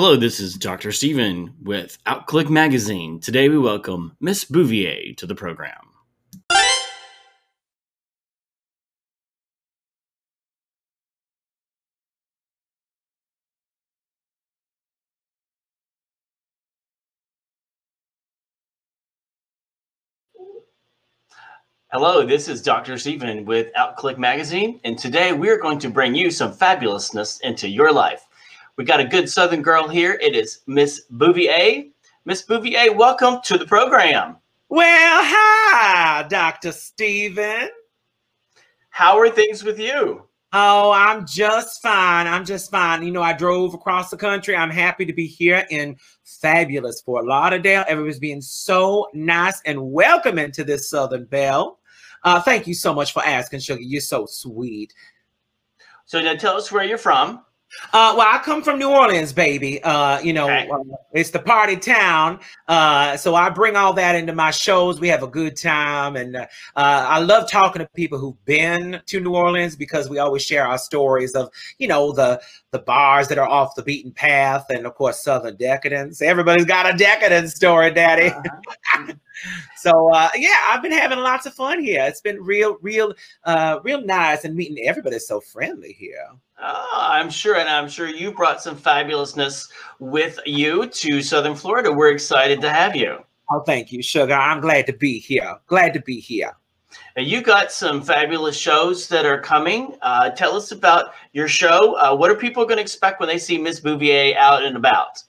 Hello, this is Dr. Steven with Outclick Magazine. Today we welcome Miss Bouvèé to the program. Hello, this is Dr. Steven with Outclick Magazine, and today we're going to bring you some fabulousness into your life. We got a good Southern girl here. It is Miss Bouvèé. Miss Bouvèé, welcome to the program. Well, hi, Dr. Steven. How are things with you? Oh, I'm just fine. I'm just fine. You know, I drove across the country. I'm happy to be here in fabulous Fort Lauderdale. Everybody's being so nice and welcoming to this Southern Belle. Uh, thank you so much for asking, Sugar. You're so sweet. So now tell us where you're from. Uh, well, I come from New Orleans, baby. Uh, you know, okay. uh, it's the party town. Uh, so I bring all that into my shows. We have a good time, and uh, I love talking to people who've been to New Orleans because we always share our stories of, you know, the the bars that are off the beaten path, and of course, Southern decadence. Everybody's got a decadence story, Daddy. Uh-huh. so uh, yeah, I've been having lots of fun here. It's been real, real, uh, real nice, and meeting everybody's so friendly here. Oh, I'm sure, and I'm sure you brought some fabulousness with you to Southern Florida. We're excited to have you. Oh, thank you, Sugar. I'm glad to be here. Glad to be here. And you got some fabulous shows that are coming. Uh, tell us about your show. Uh, what are people going to expect when they see Miss Bouvèé out and about?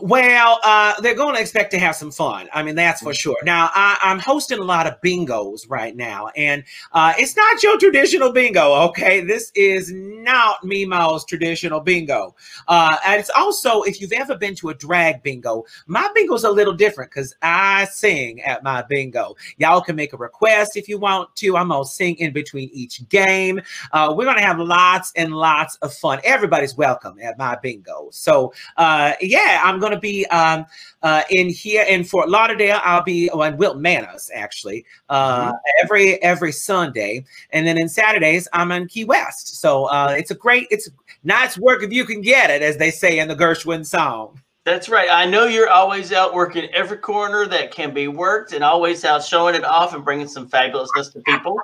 Well, uh, they're going to expect to have some fun. I mean, that's for mm. sure. Now, I, am hosting a lot of bingos right now, and uh, it's not your traditional bingo, okay? This is not Mima's traditional bingo. Uh, and it's also, if you've ever been to a drag bingo, my bingo's a little different because I sing at my bingo. Y'all can make a request if you want to. I'm going to sing in between each game. Uh, we're going to have lots and lots of fun. Everybody's welcome at my bingo. So, uh, yeah, I'm going to be um, uh, in here in Fort Lauderdale. I'll be on oh, Wilton Manors actually uh, mm-hmm. every every Sunday, and then in Saturdays I'm in Key West. So uh, it's a great, it's nice work if you can get it, as they say in the Gershwin song. That's right. I know you're always out working every corner that can be worked, and always out showing it off and bringing some fabulousness to people.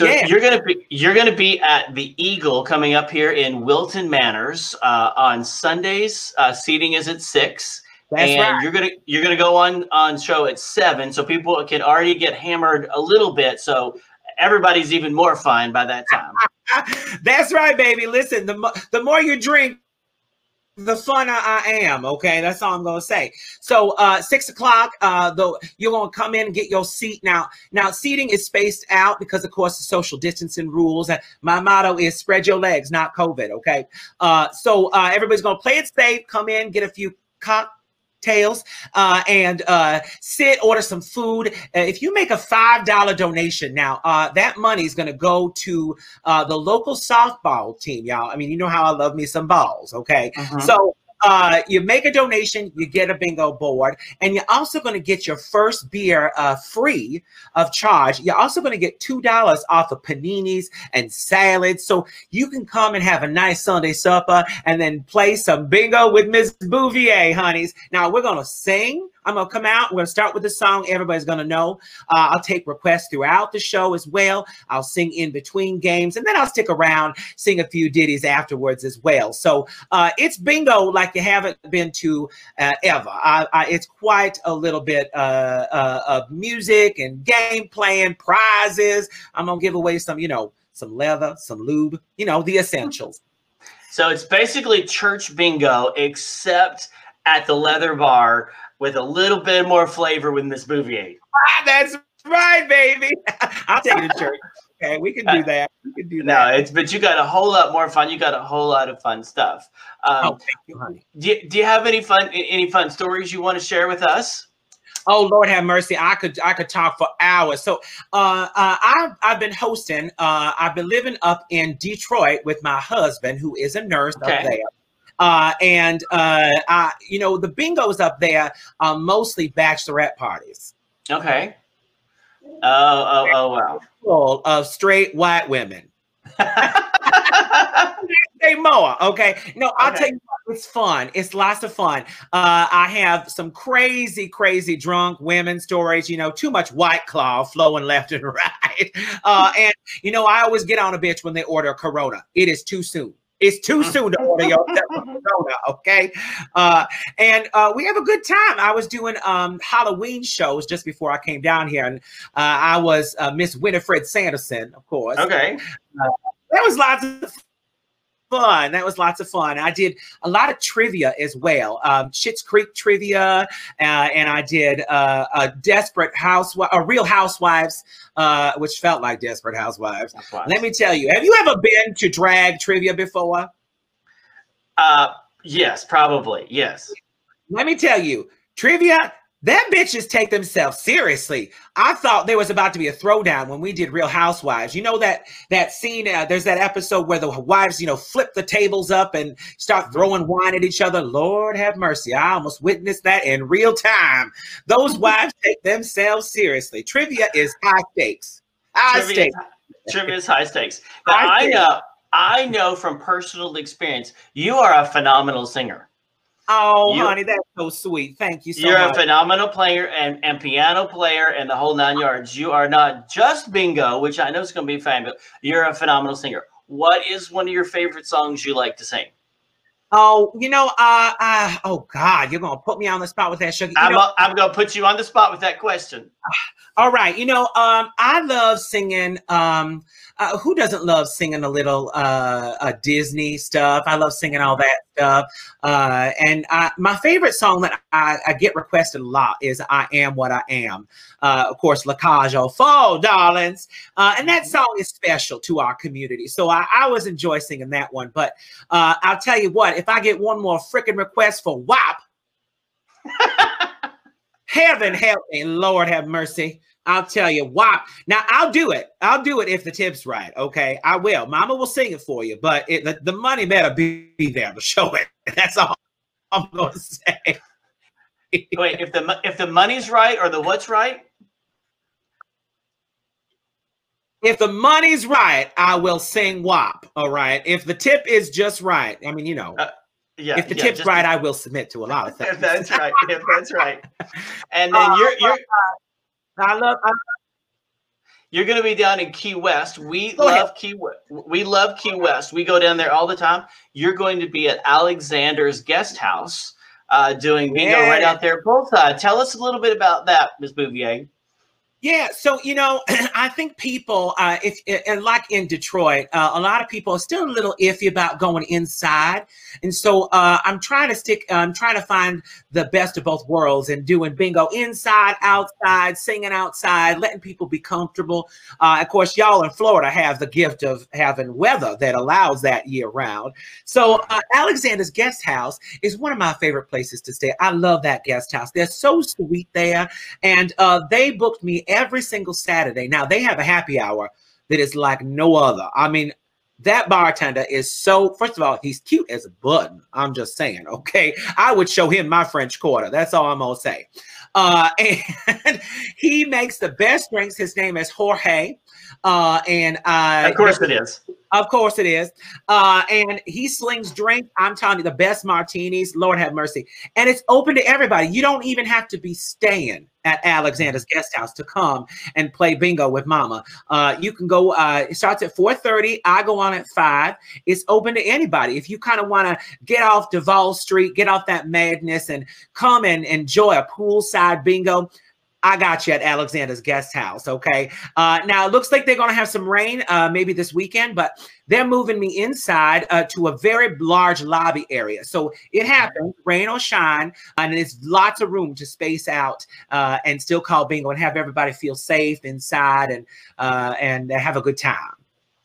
So yeah. you're gonna be you're gonna be at the Eagle coming up here in Wilton Manors uh, on Sundays. Uh, seating is at six. That's and right. you're gonna you're gonna go on on show at seven, so people can already get hammered a little bit. So everybody's even more fine by that time. That's right, baby. Listen, the the more you drink, the fun I, I, am. Okay, that's all I'm gonna say. So uh, six o'clock, uh, though you're gonna come in and get your seat. Now, now seating is spaced out because, of course, the social distancing rules. And my motto is spread your legs, not COVID. Okay, uh, so uh, everybody's gonna play it safe. Come in, get a few cock tails uh, and uh, sit order some food. Uh, if you make a five dollar donation now uh, that money is going to go to uh, the local softball team y'all. I mean you know how i love me some balls okay? Uh-huh. so uh, you make a donation, you get a bingo board, and you're also going to get your first beer uh, free of charge. You're also going to get two dollars off of paninis and salads, so you can come and have a nice Sunday supper and then play some bingo with Miss Bouvèé, honeys. Now we're going to sing I'm gonna come out. We're gonna start with the song everybody's gonna know. Uh, I'll take requests throughout the show as well. I'll sing in between games, and then I'll stick around, sing a few ditties afterwards as well. So uh, it's bingo like you haven't been to uh, ever. I, I, it's quite a little bit uh, uh, of music and game playing, prizes. I'm gonna give away some, you know, some leather, some lube, you know, the essentials. So it's basically church bingo, except at the leather bar with a little bit more flavor with Miss Bouvèé. Ah, that's right, baby. I'll take it to church. Okay, we can do uh, that. We can do that. No, it's but you got a whole lot more fun. You got a whole lot of fun stuff. Um, oh, thank you, honey. Do, do you have any fun any fun stories you want to share with us? Oh Lord have mercy. I could I could talk for hours. So uh, uh, I've I've been hosting. Uh, I've been living up in Detroit with my husband, who is a nurse okay. up there. Uh, and uh, uh, you know, the bingos up there are mostly bachelorette parties. Okay. Oh, oh, oh, wow. Full of straight white women. Say more, okay? No, I'll okay. tell you. It's fun. It's lots of fun. Uh, I have some crazy, crazy drunk women stories. You know, too much White Claw flowing left and right. Uh, and you know, I always get on a bitch when they order a Corona. It is too soon. It's too soon to order your Corona, okay? Uh, and uh, we have a good time. I was doing um, Halloween shows just before I came down here, and uh, I was uh, Miss Winifred Sanderson, of course. Okay. Uh, that was lots of fun. That was lots of fun. I did a lot of trivia as well. Um, Schitt's Creek trivia, uh, and I did uh, a Desperate Housewife, a Real Housewives, uh, which felt like Desperate Housewives. Let me tell you, have you ever been to drag trivia before? Uh, yes, probably. Yes. Let me tell you, trivia them bitches take themselves seriously. I thought there was about to be a throwdown when we did Real Housewives. You know that that scene. Uh, there's that episode where the wives, you know, flip the tables up and start throwing wine at each other. Lord have mercy! I almost witnessed that in real time. Those wives take themselves seriously. Trivia is high stakes. High trivia stakes. Is, trivia is high stakes. Now, high I know. I know from personal experience, you are a phenomenal singer. Oh, you, honey, that's so sweet. Thank you so you're much. a phenomenal player and, and piano player and the whole nine yards. You are not just bingo, which I know is going to be fabulous. You're a phenomenal singer. What is one of your favorite songs you like to sing? Oh, you know, uh, uh oh God, you're gonna put me on the spot with that sugar. I'm, know, a, I'm gonna put you on the spot with that question. All right, you know, um, I love singing. Um, uh, who doesn't love singing a little uh, uh, Disney stuff? I love singing all that stuff. Uh, and I, my favorite song that I, I, get requested a lot is "I Am What I Am." Uh, of course, La Cage aux Folles, darlings, uh, and that song is special to our community. So I, I always enjoy singing that one. But I'll tell you what, if I get one more freaking request for WAP. Heaven help me, Lord have mercy. I'll tell you why. Now I'll do it. I'll do it if the tip's right. Okay, I will. Mama will sing it for you, but it, the, the money better be, be there to show it. That's all I'm going to say. Wait, if the if the money's right or the what's right? If the money's right, I will sing WAP. All right. If the tip is just right, I mean, you know. Uh, yeah, if the yeah, tip's right, I will submit to a lot of things. If that's right, if that's right, and then uh, you're you're. I love. I, love you're going to be down in Key West. We go love ahead. Key. We love Key West. We go down there all the time. You're going to be at Alexander's Guest House, uh, doing bingo yeah. right out there. Both. Uh, tell us a little bit about that, Ms. Bouvèé. Yeah, so you know, I think people, uh, if and like in Detroit, uh, a lot of people are still a little iffy about going inside, and so uh, I'm trying to stick. I'm trying to find the best of both worlds and doing bingo inside, outside, singing outside, letting people be comfortable. Uh, of course, y'all in Florida have the gift of having weather that allows that year round. So uh, Alexander's Guest House is one of my favorite places to stay. I love that guest house. They're so sweet there, and uh, they booked me every single Saturday. Now they have a happy hour that is like no other. I mean, that bartender is so first of all he's cute as a button i'm just saying okay i would show him my french quarter that's all i'm gonna say uh and he makes the best drinks his name is jorge uh and uh of course it is of course it is. Uh, and he slings drink. I'm telling you, the best martinis. Lord have mercy. And it's open to everybody. You don't even have to be staying at Alexander's guest house to come and play bingo with mama. Uh, you can go, uh, it starts at 4.30. I go on at 5. It's open to anybody. If you kind of want to get off Duval Street, get off that madness and come and enjoy a poolside bingo, I got you at Alexander's guest house. Okay. Uh, now it looks like they're going to have some rain uh, maybe this weekend, but they're moving me inside uh, to a very large lobby area. So it happens, rain or shine, and there's lots of room to space out uh, and still call bingo and have everybody feel safe inside and uh, and have a good time.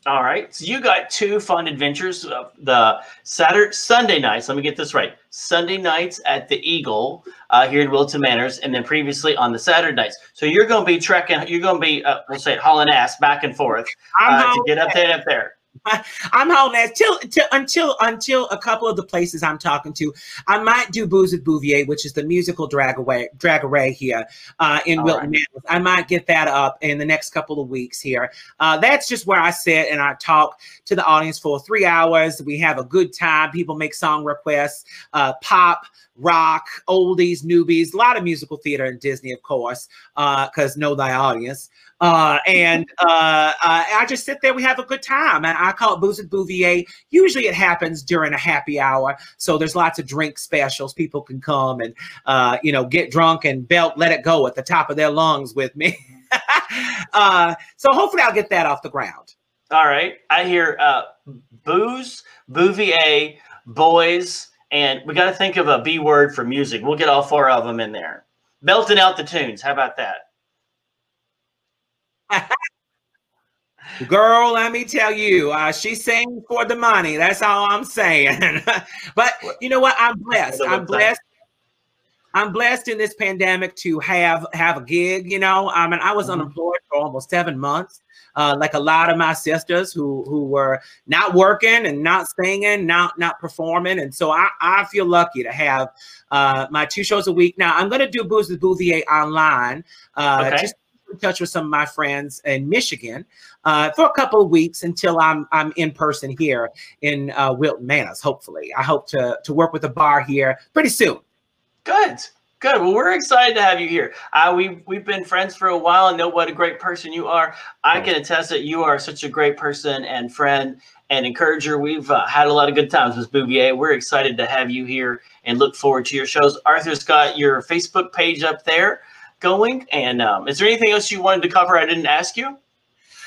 All right. So you got two fun adventures. Uh, the Saturday, Sunday nights. Let me get this right. Sunday nights at the Eagle uh, here in Wilton Manors, and then previously on the Saturday nights. So you're going to be trekking. You're going to be, uh, we'll say, hauling ass back and forth uh, to get up there, and up there. I'm holding that till, till until until a couple of the places I'm talking to. I might do Booze with Bouvèé, which is the musical drag away drag array here uh, in All Wilton. Right. I might get that up in the next couple of weeks here. Uh, that's just where I sit and I talk to the audience for three hours. We have a good time. People make song requests, uh, pop rock, oldies, newbies, a lot of musical theater and Disney, of course, because uh, know thy audience. Uh, and uh, uh, I just sit there. We have a good time. I, I call it Booze with Bouvèé. Usually, it happens during a happy hour, so there's lots of drink specials. People can come and uh, you know get drunk and belt "Let It Go" at the top of their lungs with me. Uh, so hopefully, I'll get that off the ground. All right, I hear uh, booze, Bouvèé, boys, and we got to think of a B word for music. We'll get all four of them in there. Belting out the tunes. How about that? Girl, let me tell you, uh, she sings for the money. That's all I'm saying. but you know what? I'm blessed. I'm blessed. I'm blessed in this pandemic to have have a gig. You know, I mean, I was mm-hmm. unemployed for almost seven months, uh, like a lot of my sisters who who were not working and not singing, not not performing, and so I I feel lucky to have uh, my two shows a week. Now I'm going to do Booze with Bouvèé online. Uh, okay. Just in touch with some of my friends in Michigan uh, for a couple of weeks until I'm I'm in person here in uh, Wilton Manors. Hopefully, I hope to to work with a bar here pretty soon. Good. Good. Well, we're excited to have you here. Uh, we've we've been friends for a while and know what a great person you are. I can attest that you are such a great person and friend and encourager. We've uh, had a lot of good times with Bouvèé. We're excited to have you here and look forward to your shows. Arthur's got your Facebook page up there going. And um, is there anything else you wanted to cover I didn't ask you?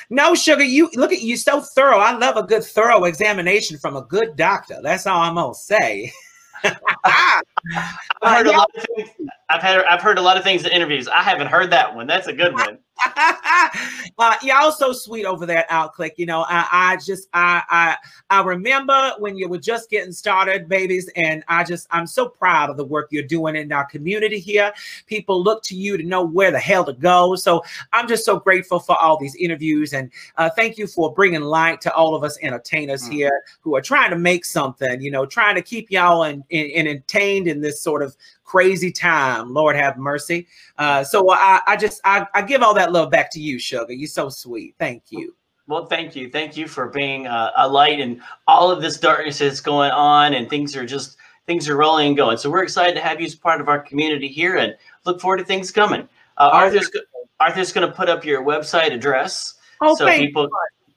No, sugar. You look at you so thorough. I love a good thorough examination from a good doctor. That's all I'm gonna say. I've heard uh, a lot of things. I've had I've heard a lot of things in interviews. I haven't heard that one. That's a good one. uh, y'all so sweet over there Outclick. You know, I, I just I, I I remember when you were just getting started, babies, and I just I'm so proud of the work you're doing in our community here. People look to you to know where the hell to go. So I'm just so grateful for all these interviews, and uh, thank you for bringing light to all of us entertainers mm-hmm. here who are trying to make something. You know, trying to keep y'all in entertained in this sort of crazy time. Lord have mercy. Uh, so I, I just I, I give all that love back to you, Sugar. You're so sweet. Thank you. Well, thank you. Thank you for being uh, a light and all of this darkness that's going on and things are just things are rolling and going. So we're excited to have you as part of our community here and look forward to things coming. Uh, Arthur's Arthur's going to put up your website address oh, so people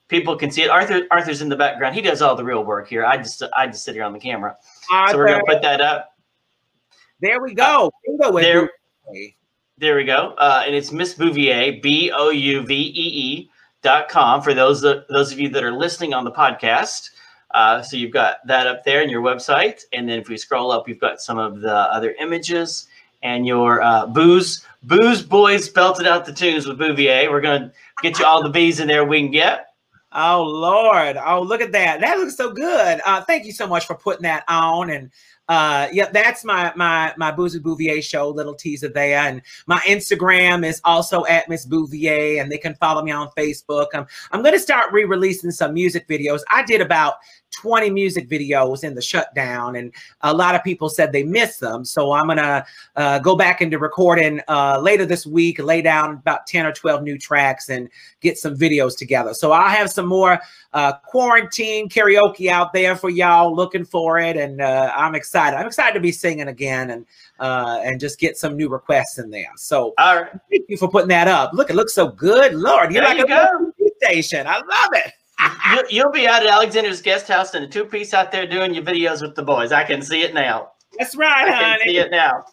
people can see it. Arthur Arthur's in the background. He does all the real work here. I just I just sit here on the camera. Arthur. So we're going to put that up. There we go. Bingo there, there we go. Uh, and it's Miss Bouvèé, B O U V E E dot com for those uh, those of you that are listening on the podcast. Uh, so you've got that up there in your website, and then if we scroll up, we've got some of the other images and your uh, booze booze boys belted out the tunes with Bouvèé. We're gonna get you all the bees in there we can get. Oh Lord! Oh look at that! That looks so good. Uh, thank you so much for putting that on and uh yeah that's my my my boozy bouvèé show little teaser there and my instagram is also at miss bouvèé and they can follow me on facebook i'm, I'm going to start re-releasing some music videos i did about 20 music videos in the shutdown, and a lot of people said they missed them. So I'm gonna uh, go back into recording uh, later this week, lay down about 10 or 12 new tracks, and get some videos together. So I'll have some more uh, quarantine karaoke out there for y'all looking for it, and uh, I'm excited. I'm excited to be singing again and uh, and just get some new requests in there. So all right. thank you for putting that up. Look, it looks so good, Lord. You're there like you a go. station. I love it you, will be out at Alexander's guest house in a two piece out there doing your videos with the boys. I can see it now. That's right, I honey. can see it now.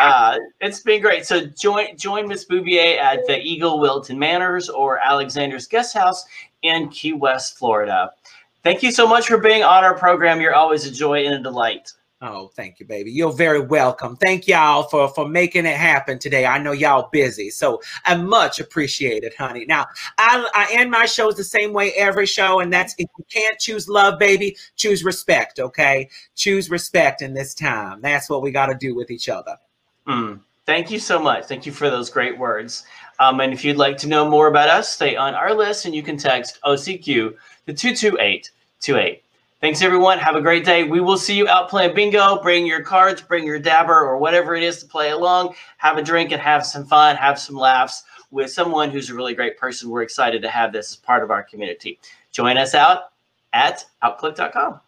Uh, it's been great. So join join Miss Bouvèé at the Eagle Wilton Manors or Alexander's guest house in Key West, Florida. Thank you so much for being on our program. You're always a joy and a delight. Oh, thank you, baby. You're very welcome. Thank y'all for for making it happen today. I know y'all busy, so I much appreciate it, honey. Now, I, I end my shows the same way every show, and that's if you can't choose love, baby, choose respect. Okay, choose respect in this time. That's what we got to do with each other. Mm, thank you so much. Thank you for those great words. Um, and if you'd like to know more about us, stay on our list and you can text OCQ to 22828. Thanks, everyone. Have a great day. We will see you out playing bingo. Bring your cards, bring your dabber, or whatever it is to play along. Have a drink and have some fun, have some laughs with someone who's a really great person. We're excited to have this as part of our community. Join us out at outclick.com.